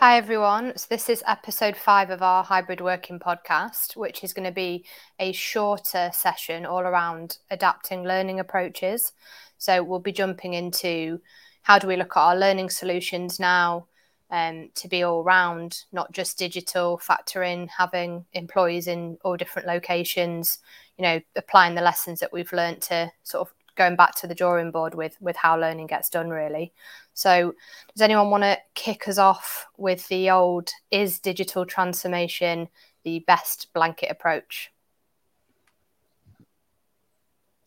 Hi, everyone. So, this is episode five of our hybrid working podcast, which is going to be a shorter session all around adapting learning approaches. So, we'll be jumping into how do we look at our learning solutions now um, to be all round, not just digital, factor in having employees in all different locations, you know, applying the lessons that we've learned to sort of going back to the drawing board with with how learning gets done really so does anyone want to kick us off with the old is digital transformation the best blanket approach?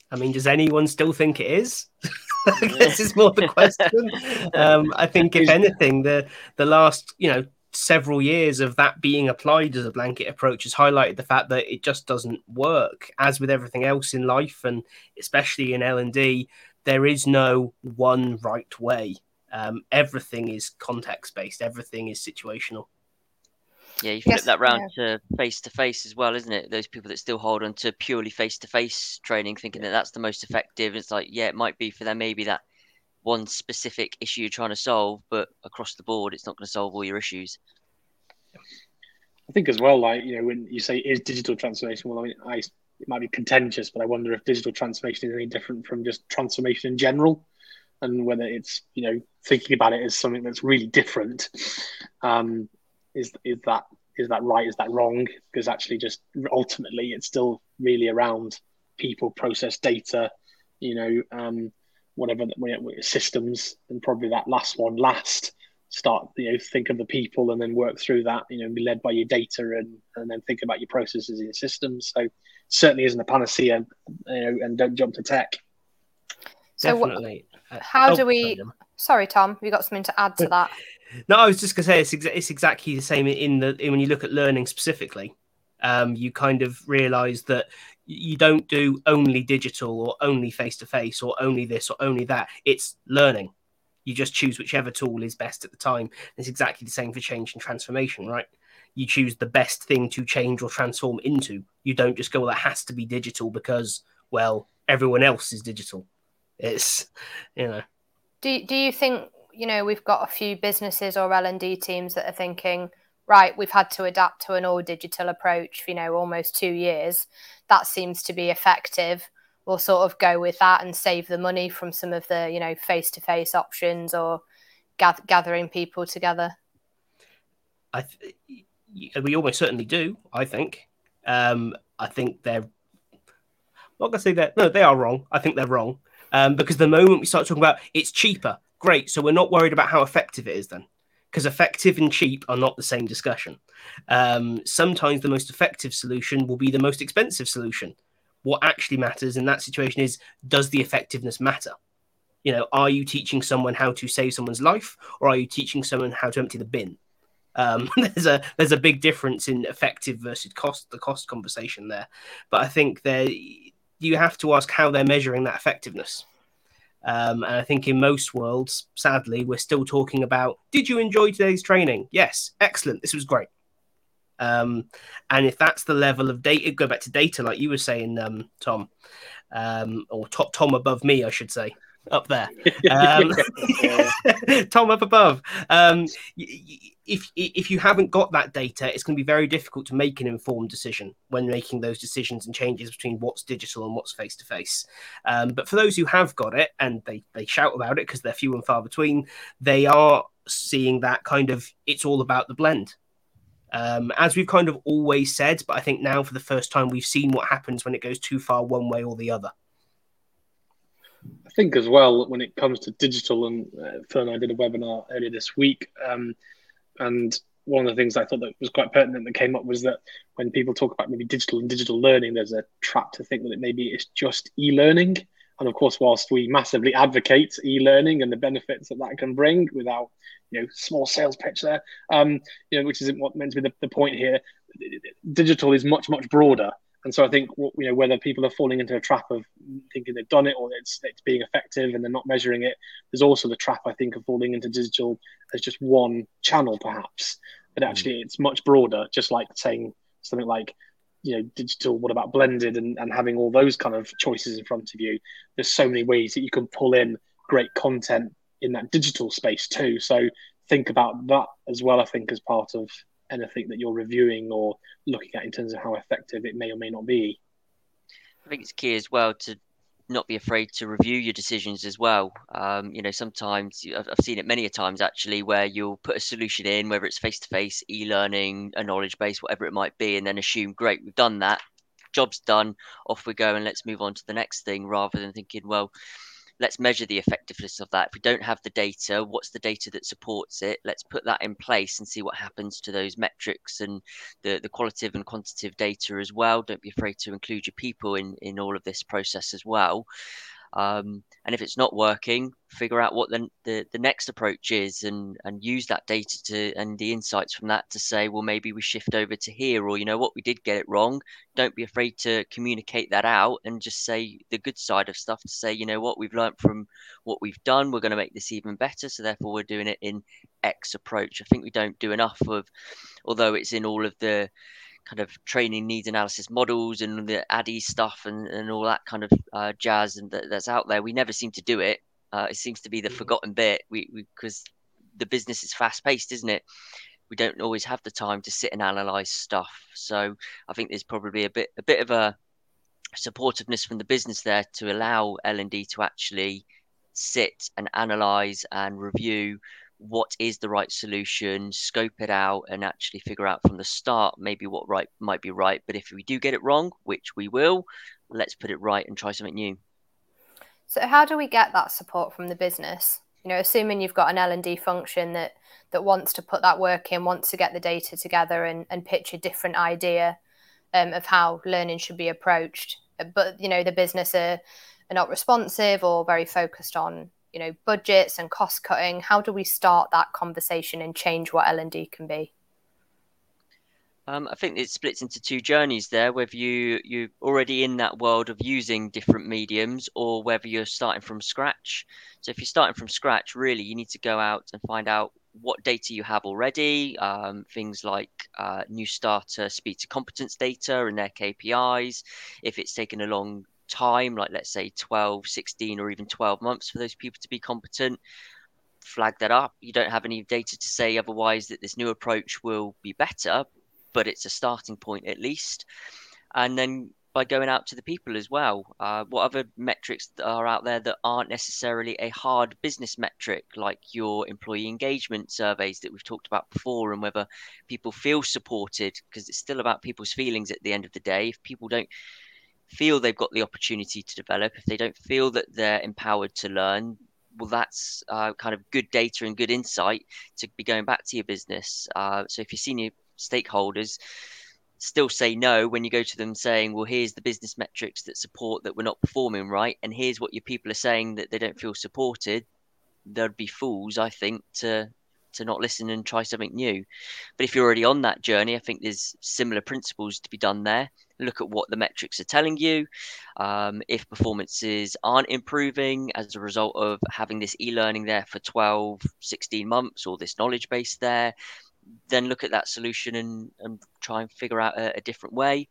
I mean does anyone still think it is? This is more the question. Um, i think if anything the the last you know several years of that being applied as a blanket approach has highlighted the fact that it just doesn't work. As with everything else in life and especially in l&d there is no one right way um, everything is context based everything is situational. Yeah you flip yes, that round yeah. to face to face as well isn't it? Those people that still hold on to purely face to face training thinking that that's the most effective. It's like yeah it might be for them maybe that one specific issue you're trying to solve, but across the board, it's not going to solve all your issues. I think as well, like you know, when you say is digital transformation, well, I mean, I, it might be contentious, but I wonder if digital transformation is any different from just transformation in general, and whether it's you know thinking about it as something that's really different. Um, is is that is that right? Is that wrong? Because actually, just ultimately, it's still really around people, process, data. You know, um, whatever systems, and probably that last one last. Start, you know, think of the people and then work through that. You know, be led by your data and and then think about your processes and your systems. So certainly isn't a panacea, you know, and don't jump to tech. So Definitely. What, how oh, do we? Sorry, Tom, you got something to add to that? No, I was just going to say it's, exa- it's exactly the same in the in when you look at learning specifically. Um, you kind of realize that you don't do only digital or only face to face or only this or only that. It's learning. You just choose whichever tool is best at the time. It's exactly the same for change and transformation, right? You choose the best thing to change or transform into. You don't just go, well, that has to be digital because, well, everyone else is digital. It's, you know. Do, do you think, you know, we've got a few businesses or L&D teams that are thinking, right, we've had to adapt to an all digital approach for, you know, almost two years. That seems to be effective. We'll sort of go with that and save the money from some of the, you know, face to face options or gath- gathering people together. I th- we almost certainly do. I think. Um, I think they're. I'm not gonna say that. No, they are wrong. I think they're wrong. Um, because the moment we start talking about it's cheaper, great. So we're not worried about how effective it is. Then because effective and cheap are not the same discussion. Um, sometimes the most effective solution will be the most expensive solution. What actually matters in that situation is does the effectiveness matter? You know, are you teaching someone how to save someone's life, or are you teaching someone how to empty the bin? Um, there's a there's a big difference in effective versus cost, the cost conversation there. But I think there you have to ask how they're measuring that effectiveness. Um, and I think in most worlds, sadly, we're still talking about did you enjoy today's training? Yes, excellent. This was great. Um, and if that's the level of data, go back to data, like you were saying, um, Tom, um, or top Tom above me, I should say, up there. Um, Tom up above. Um, if if you haven't got that data, it's going to be very difficult to make an informed decision when making those decisions and changes between what's digital and what's face to face. But for those who have got it and they they shout about it because they're few and far between, they are seeing that kind of it's all about the blend. Um, as we've kind of always said, but I think now for the first time we've seen what happens when it goes too far one way or the other. I think as well when it comes to digital, and uh, Phill and I did a webinar earlier this week, um, and one of the things I thought that was quite pertinent that came up was that when people talk about maybe digital and digital learning, there's a trap to think that it maybe it's just e-learning. And of course, whilst we massively advocate e-learning and the benefits that that can bring, without you know small sales pitch there, um, you know, which isn't what meant to be the, the point here. Digital is much much broader, and so I think you know whether people are falling into a trap of thinking they've done it or it's it's being effective and they're not measuring it. There's also the trap I think of falling into digital as just one channel perhaps, but actually mm. it's much broader. Just like saying something like you know digital what about blended and, and having all those kind of choices in front of you there's so many ways that you can pull in great content in that digital space too so think about that as well. I think as part of anything that you're reviewing or looking at in terms of how effective it may or may not be. I think it's key as well to not be afraid to review your decisions as well. Um, you know, sometimes I've, I've seen it many a times actually, where you'll put a solution in, whether it's face to face, e learning, a knowledge base, whatever it might be, and then assume, great, we've done that, job's done, off we go, and let's move on to the next thing, rather than thinking, well, let's measure the effectiveness of that. If we don't have the data, what's the data that supports it? Let's put that in place and see what happens to those metrics and the, the qualitative and quantitative data as well. Don't be afraid to include your people in, in all of this process as well. Um, and if it's not working, figure out what the, the, the next approach is and, and use that data to and the insights from that to say, well, maybe we shift over to here, or you know what, we did get it wrong. Don't be afraid to communicate that out and just say the good side of stuff to say, you know what, we've learned from what we've done. We're going to make this even better. So therefore, we're doing it in X approach. I think we don't do enough of, although it's in all of the kind of training needs analysis models and the ADDIE stuff and, and all that kind of uh, jazz and that, that's out there. We never seem to do it. Uh, it seems to be the mm. forgotten bit. We because the business is fast paced, isn't it? We don't always have the time to sit and analyze stuff. So I think there's probably a bit a bit of a supportiveness from the business there to allow L and D to actually sit and analyze and review what is the right solution, scope it out, and actually figure out from the start maybe what right might be right. But if we do get it wrong, which we will, let's put it right and try something new. So, how do we get that support from the business? You know, assuming you've got an L and D function that that wants to put that work in, wants to get the data together and, and pitch a different idea um, of how learning should be approached, but you know the business are, are not responsive or very focused on you know budgets and cost cutting how do we start that conversation and change what l&d can be um, I think it splits into two journeys there. Whether you you're already in that world of using different mediums, or whether you're starting from scratch. So if you're starting from scratch, really you need to go out and find out what data you have already. Um, things like uh, new starter speed to competence data and their KPIs. If it's taken a long time, like let's say 12, 16, or even 12 months for those people to be competent, flag that up. You don't have any data to say otherwise that this new approach will be better, but it's a starting point at least. And then by going out to the people as well. Uh, what other metrics are out there that aren't necessarily a hard business metric, like your employee engagement surveys that we've talked about before, and whether people feel supported? Because it's still about people's feelings at the end of the day. If people don't feel they've got the opportunity to develop, if they don't feel that they're empowered to learn, well, that's uh, kind of good data and good insight to be going back to your business. Uh, so if your senior stakeholders still say no when you go to them saying, well, here's the business metrics that support that we're not performing right, and here's what your people are saying that they don't feel supported, there'd be fools, I think, to to not listen and try something new. But if you're already on that journey, I think there's similar principles to be done there. Look at what the metrics are telling you. Um, if performances aren't improving as a result of having this e learning there for 12, 16 months or this knowledge base there, then look at that solution and, and try and figure out a, a different way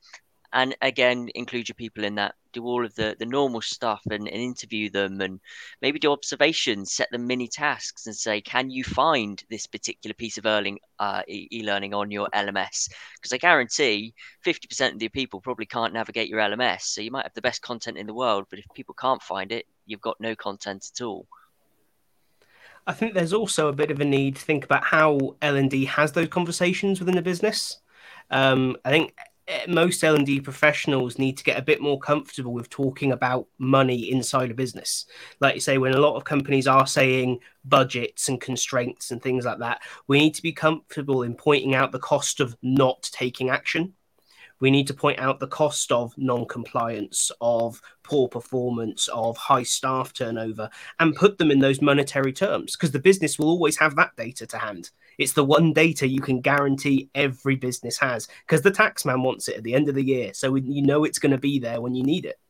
and again include your people in that do all of the the normal stuff and, and, interview them and maybe do observations set them mini tasks and say can you find this particular piece of earning, uh, e-learning on your lms because i guarantee 50% of the people probably can't navigate your lms so you might have the best content in the world but if people can't find it you've got no content at all I think there's also a bit of a need to think about how L and D has those conversations within the business. Um, I think most L&D professionals need to get a bit more comfortable with talking about money inside a business. Like you say, when a lot of companies are saying budgets and constraints and things like that, we need to be comfortable in pointing out the cost of not taking action. We need to point out the cost of non compliance, of poor performance, of high staff turnover, and put them in those monetary terms because the business will always have that data to hand. It's the one data you can guarantee every business has because the taxman wants it at the end of the year. So you know it's going to be there when you need it.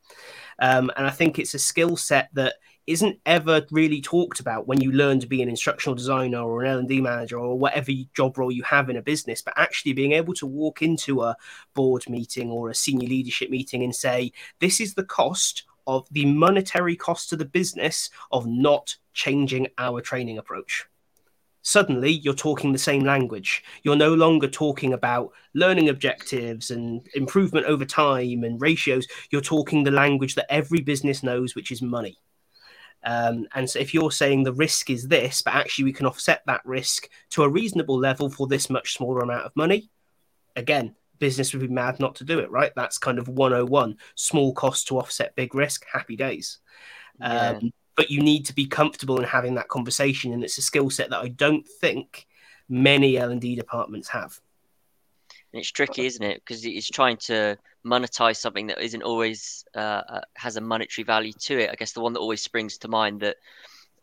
Um, and I think it's a skill set that isn't ever really talked about when you learn to be an instructional designer or an L&D manager or whatever job role you have in a business but actually being able to walk into a board meeting or a senior leadership meeting and say this is the cost of the monetary cost to the business of not changing our training approach suddenly you're talking the same language. You're no longer talking about learning objectives and improvement over time and ratios. You're talking the language that every business knows, which is money. Um, and so if you're saying the risk is this, but actually we can offset that risk to a reasonable level for this much smaller amount of money, again, business would be mad not to do it, right? That's kind of 101 small cost to offset big risk, happy days. Yeah. But you need to be comfortable in having that conversation. And it's a skill set that I don't think many L&D departments have. And it's tricky, isn't it? Because it's trying to monetize something that isn't always uh, uh, has a monetary value to it. I guess the one that always springs to mind that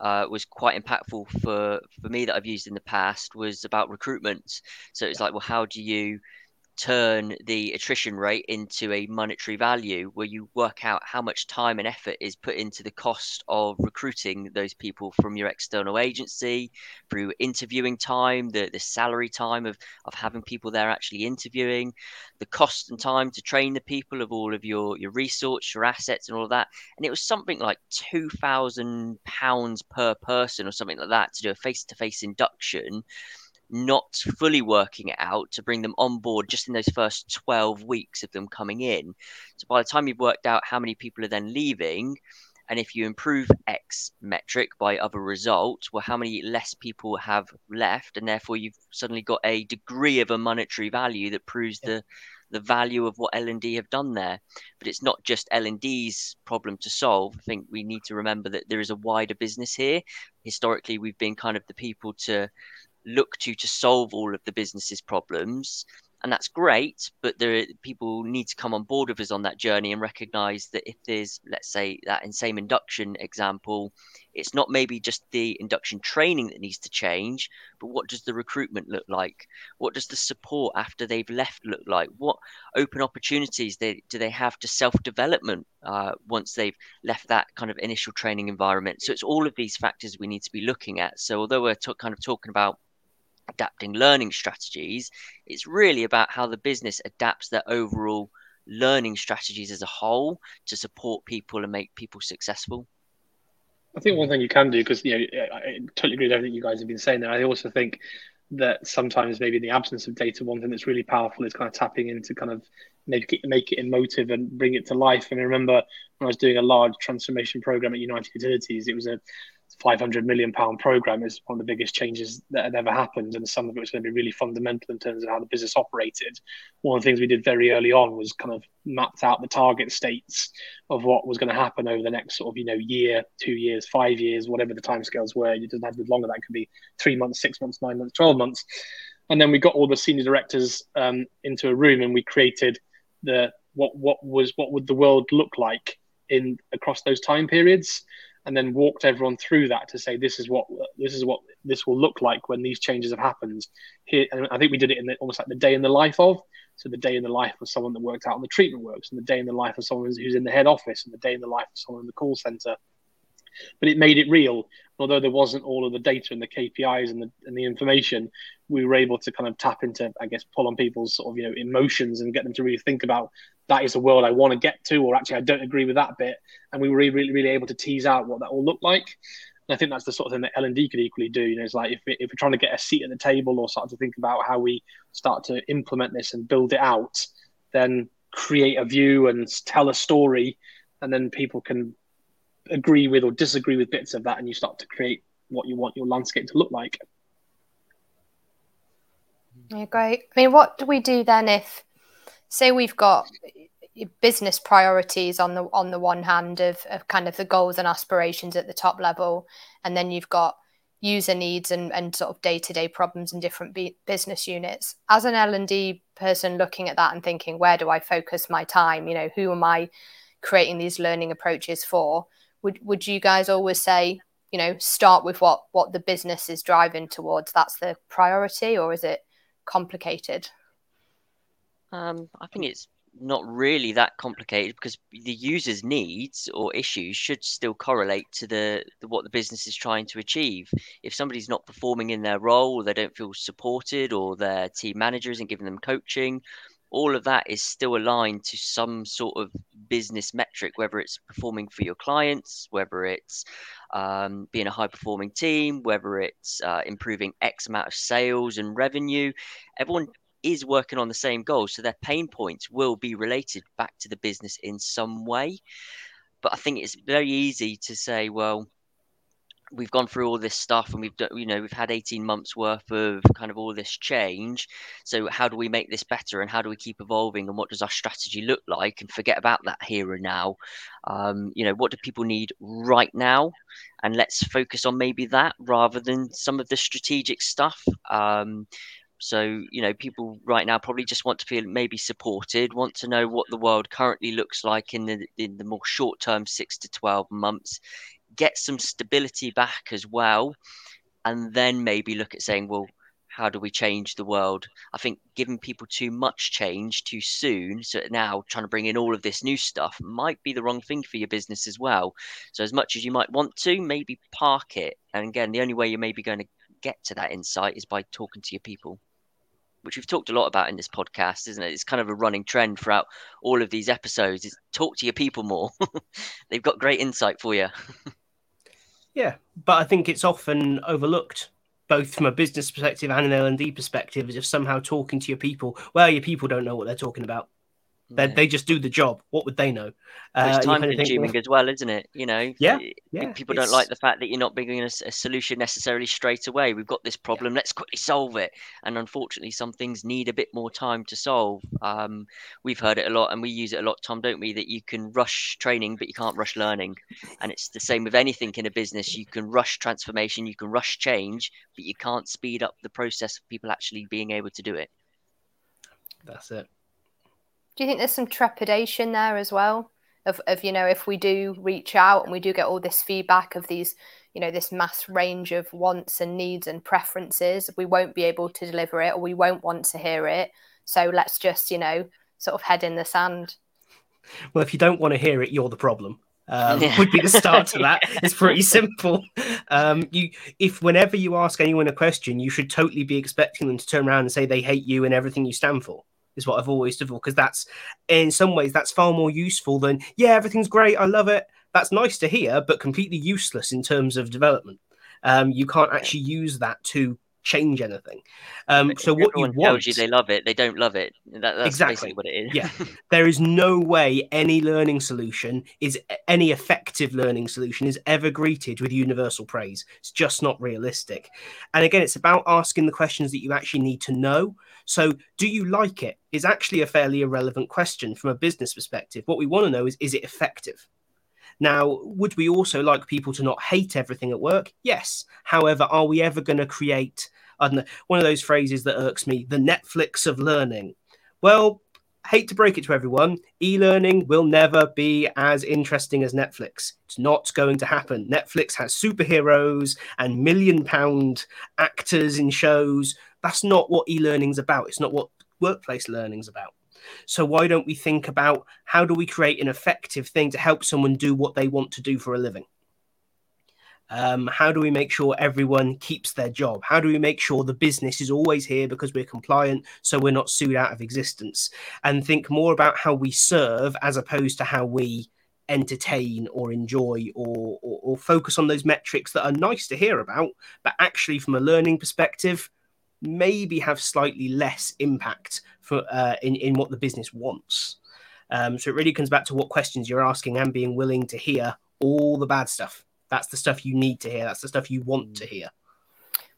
uh, was quite impactful for for me that I've used in the past was about recruitment. So it's like, well, how do you turn the attrition rate into a monetary value where you work out how much time and effort is put into the cost of recruiting those people from your external agency through interviewing time the, the salary time of, of having people there actually interviewing the cost and time to train the people of all of your your research your assets and all of that. And it was something like 2000 pounds per person or something like that to do a face-to-face induction not fully working it out to bring them on board just in those first 12 weeks of them coming in. So by the time you've worked out how many people are then leaving, and if you improve X metric by other results, well, how many less people have left, and therefore you've suddenly got a degree of a monetary value that proves the the value of what L&D have done there. But it's not just L&D's problem to solve. I think we need to remember that there is a wider business here. Historically, we've been kind of the people to look to to solve all of the business's problems. And that's great but there people need to come on board with us on that journey and recognize that if there's let's say that in same induction example it's not maybe just the induction training that needs to change but what does the recruitment look like? What does the support after they've left look like? What open opportunities they, do they have to self-development uh, once they've left that kind of initial training environment? So it's all of these factors we need to be looking at. So although we're t- kind of talking about adapting learning strategies. It's really about how the business adapts their overall learning strategies as a whole to support people and make people successful. I think one thing you can do, because you know, I totally agree with everything you guys have been saying there. I also think that sometimes maybe in the absence of data, one thing that's really powerful is kind of tapping into kind of make it make it emotive and bring it to life. And I remember when I was doing a large transformation program at United Utilities, it was a 500 million pound program is one of the biggest changes that had ever happened and some of it was going to be really fundamental in terms of how the business operated. One of the things we did very early on was kind of mapped out the target states of what was going to happen over the next sort of you know year two years five years whatever the timescales were. It doesn't have to be longer that. Could be three months six months nine months 12 months. And then we got all the senior directors um, into a room and we created the what what was what would the world look like in across those time periods and then walked everyone through that to say this is what this is what this will look like when these changes have happened. Here, and I think we did it in the, almost like the day in the life of. So the day in the life of someone that worked out on the treatment works, and the day in the life of someone who's in the head office, and the day in the life of someone in the call center. But it made it real. Although there wasn't all of the data and the KPIs and the, and the information, we were able to kind of tap into, I guess, pull on people's sort of you know emotions and get them to really think about that is a world I want to get to, or actually I don't agree with that bit. And we were really, really, really able to tease out what that all looked like. And I think that's the sort of thing that L and D could equally do. You know, it's like if, if we're trying to get a seat at the table or start to think about how we start to implement this and build it out, then create a view and tell a story, and then people can agree with or disagree with bits of that, and you start to create what you want your landscape to look like. Great. I mean, what do we do then if, say, we've got business priorities on the on the one hand of, of kind of the goals and aspirations at the top level, and then you've got user needs and, and sort of day-to-day problems in different be- business units. As an l&d person looking at that and thinking where do i focus my time? You know who am i creating these learning approaches for? Would would you guys always say you know start with what what the business is driving towards? That's the priority or is it complicated? Um, I think it's not really that complicated because the user's needs or issues should still correlate to the, the, what the business is trying to achieve. If somebody's not performing in their role, or they don't feel supported, or their team manager isn't giving them coaching, all of that is still aligned to some sort of business metric, whether it's performing for your clients, whether it's um, being a high performing team, whether it's uh, improving X amount of sales and revenue. Everyone is working on the same goals, so their pain points will be related back to the business in some way. But I think it's very easy to say, well, we've gone through all this stuff and we've done you know we've had 18 months worth of kind of all this change. So how do we make this better and how do we keep evolving and what does our strategy look like and forget about that here and now? Um, you know what do people need right now? And let's focus on maybe that rather than some of the strategic stuff. Um, so, you know, people right now probably just want to feel maybe supported, want to know what the world currently looks like in the in the more short term, six to twelve months, get some stability back as well, and then maybe look at saying, well, how do we change the world? I think giving people too much change too soon, so now trying to bring in all of this new stuff might be the wrong thing for your business as well. So as much as you might want to, maybe park it. And again, the only way you're maybe going to get to that insight is by talking to your people which we've talked a lot about in this podcast, isn't it? It's kind of a running trend throughout all of these episodes. Is talk to your people more. They've got great insight for you. Yeah, but I think it's often overlooked, both from a business perspective and an L and D perspective, as if somehow talking to your people, well, your people don't know what they're talking about. They, yeah. they just do the job. What would they know? Uh, it's time consuming as well, isn't it? You know, yeah, yeah. People it's... don't like the fact that you're not bringing a, a, solution necessarily straight away. We've got this problem. Yeah. Let's quickly solve it. And unfortunately, some things need a bit more time to solve. Um, we've heard it a lot, and we use it a lot, Tom, don't we? That you can rush training, but you can't rush learning. And it's the same with anything in a business. You can rush transformation, you can rush change, but you can't speed up the process of people actually being able to do it. That's it. Do you think there's some trepidation there as well? Of, of you know, if we do reach out and we do get all this feedback of these, you know, this mass range of wants and needs and preferences, we won't be able to deliver it or we won't want to hear it. So let's just, you know, sort of head in the sand. Well, if you don't want to hear it, you're the problem. Um, yeah. would be the start to that. It's pretty simple. Um, you, if whenever you ask anyone a question, you should totally be expecting them to turn around and say they hate you and everything you stand for is what I've always stood for because that's in some ways that's far more useful than yeah everything's great I love it that's nice to hear but completely useless in terms of development. Um, you can't actually use that to change anything. Um, so what you want, tells you they love it, they don't love it. That, that's exactly what it is. yeah, there is no way any learning solution is any effective learning solution is ever greeted with universal praise. It's just not realistic. And again, it's about asking the questions that you actually need to know. So, do you like it? Is actually a fairly irrelevant question from a business perspective. What we want to know is, is it effective? Now, would we also like people to not hate everything at work? Yes. However, are we ever going to create I don't know, one of those phrases that irks me, the Netflix of learning? Well, hate to break it to everyone, e learning will never be as interesting as Netflix. It's not going to happen. Netflix has superheroes and million pound actors in shows. That's not what e learning's about. It's not what workplace learning's about. So why don't we think about how do we create an effective thing to help someone do what they want to do for a living? Um, how do we make sure everyone keeps their job? How do we make sure the business is always here because we're compliant, so we're not sued out of existence? And think more about how we serve as opposed to how we entertain or enjoy or, or, or focus on those metrics that are nice to hear about, but actually, from a learning perspective, maybe have slightly less impact for uh, in in what the business wants. Um, so it really comes back to what questions you're asking and being willing to hear all the bad stuff. That's the stuff you need to hear. That's the stuff you want to hear.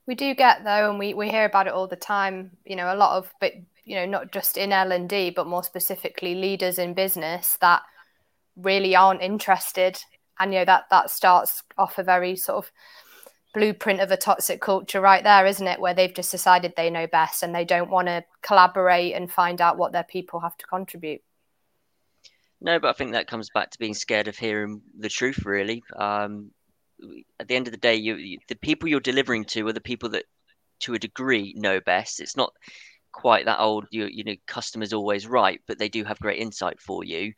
We do get though, and we, we hear about it all the time. You know, a lot of, but you know, not just in L and D, but more specifically, leaders in business that really aren't interested. And you know that that starts off a very sort of blueprint of a toxic culture right there, isn't it? Where they've just decided they know best and they don't want to collaborate and find out what their people have to contribute. No, but I think that comes back to being scared of hearing the truth, really. Um, at the end of the day, you, you, the people you're delivering to are the people that, to a degree, know best. It's not quite that old, you, you know, customers always right, but they do have great insight for you.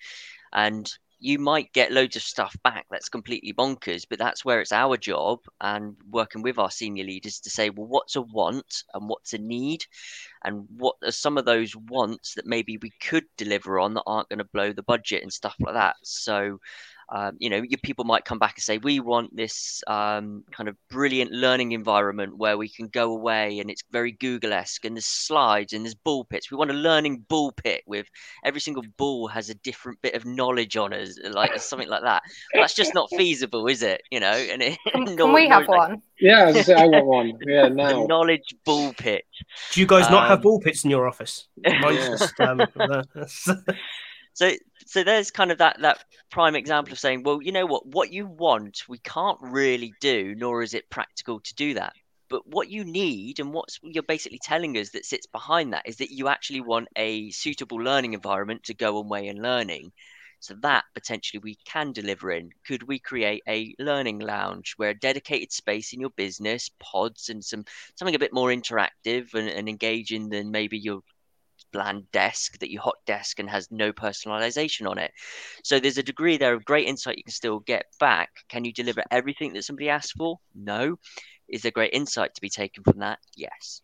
And you might get loads of stuff back that's completely bonkers, but that's where it's our job and working with our senior leaders to say, well, what's a want and what's a need, and what are some of those wants that maybe we could deliver on that aren't going to blow the budget and stuff like that. So um, you know, your people might come back and say, we want this um, kind of brilliant learning environment where we can go away and it's very Google-esque and there's slides and there's bull pits. We want a learning bull pit with every single bull has a different bit of knowledge on us, like something like that. Well, that's just not feasible, is it? You know, and it, can, can we have one? Yeah, I, say, I want one. Yeah, now. The knowledge bull pit. Do you guys um, not have um, bull pits in your office? Mine's just, um, so so there's kind of that that prime example of saying well you know what? What you want we can't really do nor is it practical to do that. But what you need and what you're basically telling us that sits behind that is that you actually want a suitable learning environment to go away and learning. So that potentially we can deliver in. Could we create a learning lounge where a dedicated space in your business, pods, and some something a bit more interactive and, and engaging than maybe your bland desk that you hot desk and has no personalization on it. So there's a degree there of great insight you can still get back. Can you deliver everything that somebody asked for? No. Is there great insight to be taken from that? Yes.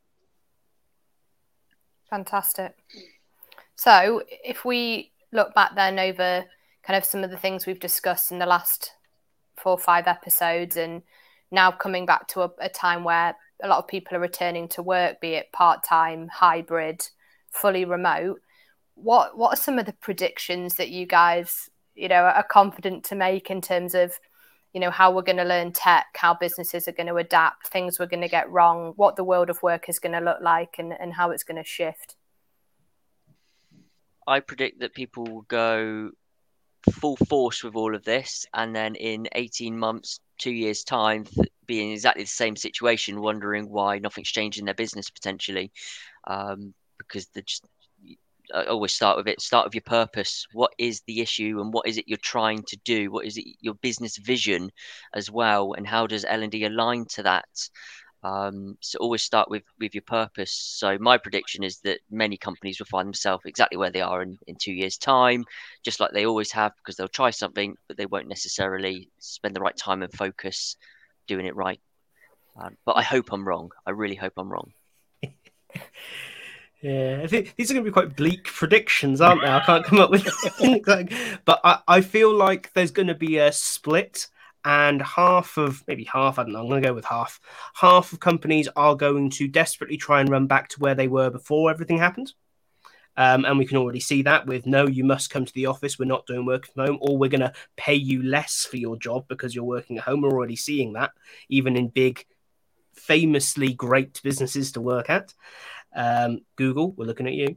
Fantastic. So if we look back then over kind of some of the things we've discussed in the last four or five episodes and now coming back to a, a time where a lot of people are returning to work, be it part time, hybrid, fully remote. What what are some of the predictions that you guys you know are confident to make in terms of you know how we're going to learn tech, how businesses are going to adapt, things we're going to get wrong, what the world of work is going to look like, and and how it's going to shift. I predict that people will go full force with all of this, and then in 18 months, two years' time, be in exactly the same situation, wondering why nothing's changed in their business potentially. Um, because they just I always start with it. Start with your purpose. What is the issue, and what is it you're trying to do? What is it your business vision as well, and how does L and D align to that? Um, so always start with with your purpose. So my prediction is that many companies will find themselves exactly where they are in, in two years' time, just like they always have, because they'll try something, but they won't necessarily spend the right time and focus doing it right. Um, but I hope I'm wrong. I really hope I'm wrong. Yeah, these are going to be quite bleak predictions, aren't they? I can't come up with, but I, I feel like there's going to be a split, and half of maybe half. I don't know. I'm going to go with half. Half of companies are going to desperately try and run back to where they were before everything happened. Um, and we can already see that with no, you must come to the office. We're not doing work from home, or we're going to pay you less for your job because you're working at home. We're already seeing that, even in big, famously great businesses to work at. Um, Google, we're looking at you.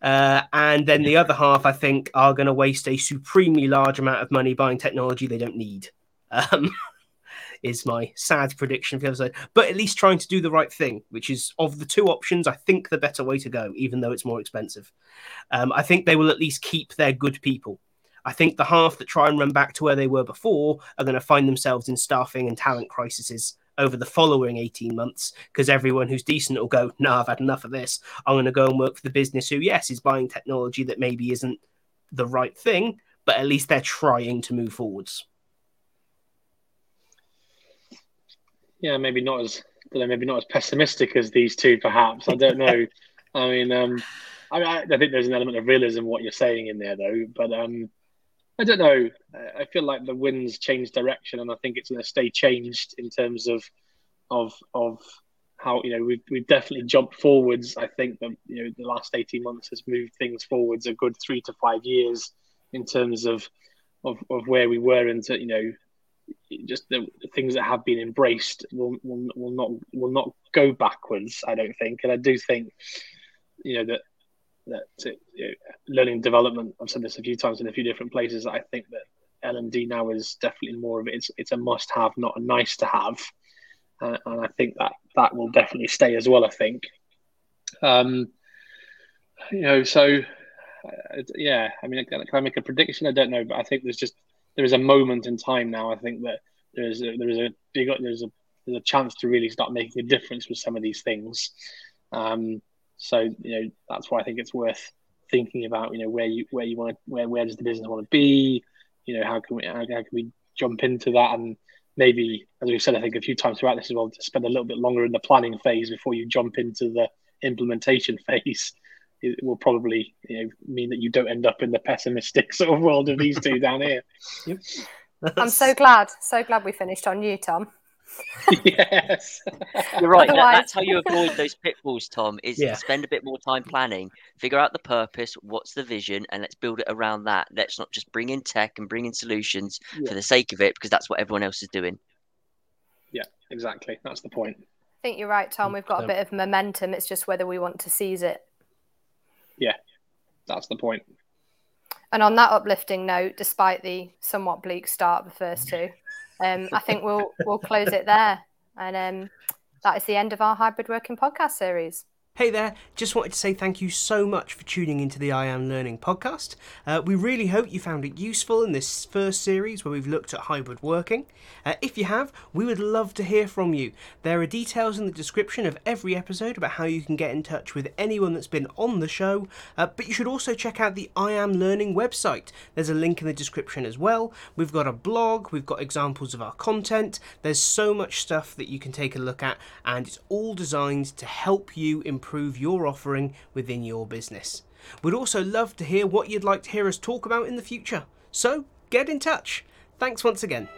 Uh, and then the other half, I think, are going to waste a supremely large amount of money buying technology they don't need. Um, is my sad prediction for the other side. But at least trying to do the right thing, which is of the two options, I think the better way to go, even though it's more expensive. Um, I think they will at least keep their good people. I think the half that try and run back to where they were before are going to find themselves in staffing and talent crises over the following 18 months because everyone who's decent will go, no, I've had enough of this. I'm going to go and work for the business who, yes, is buying technology that maybe isn't the right thing, but at least they're trying to move forwards. Yeah, maybe not as maybe not as pessimistic as these two, perhaps. I don't know. I mean, um, I, I, think there's an element of realism what you're saying in there, though. But um, I don't know. I feel like the wind's changed direction, and I think it's going to stay changed in terms of of of how you know we've we've definitely jumped forwards. I think that you know the last eighteen months has moved things forwards a good three to five years in terms of of, of where we were into you know just the, things that have been embraced will, will will not will not go backwards. I don't think, and I do think you know that that you know, learning development. I've said this a few times in a few different places. I think that L and D now is definitely more of it. It's it's a must have, not a nice to have, uh, and I think that that will definitely stay as well. I think, um, you know, so uh, yeah. I mean, can I make a prediction? I don't know, but I think there's just there is a moment in time now. I think that there is a, there is a big there's a there's a chance to really start making a difference with some of these things. Um, so you know that's why I think it's worth thinking about. You know where you where you want to where where does the business want to be? you know, how can we how, how can we jump into that and maybe, as we've said, I think a few times throughout this as well, to spend a little bit longer in the planning phase before you jump into the implementation phase. It will probably you know, mean that you don't end up in the pessimistic sort of world of these two down here. Yep. I'm so glad, so glad we finished on you, Tom. yes, you're right. That, that's how you avoid those pitfalls, Tom. Is Yeah. spend a bit more time planning, figure out the purpose, what's the vision, and let's build it around that. Let's not just bring in tech and bring in solutions Yeah. for the sake of it, because that's what everyone else is doing. yeah, exactly. That's the point. I think you're right, Tom. We've got a bit of momentum. It's just whether we want to seize it. Yeah, that's the point. And on that uplifting note, despite the somewhat bleak start of the first two, um, I think we'll we'll close it there. And um, that is the end of our hybrid working podcast series. Hey there, just wanted to say thank you so much for tuning into the iAM Learning podcast. Uh, we really hope you found it useful in this first series where we've looked at hybrid working. Uh, if you have, we would love to hear from you. There are details in the description of every episode about how you can get in touch with anyone that's been on the show, uh, but you should also check out the iAM Learning website. There's a link in the description as well. We've got a blog, we've got examples of our content. There's so much stuff that you can take a look at, and it's all designed to help you improve your offering within your business. We'd also love to hear what you'd like to hear us talk about in the future. So get in touch. Thanks once again.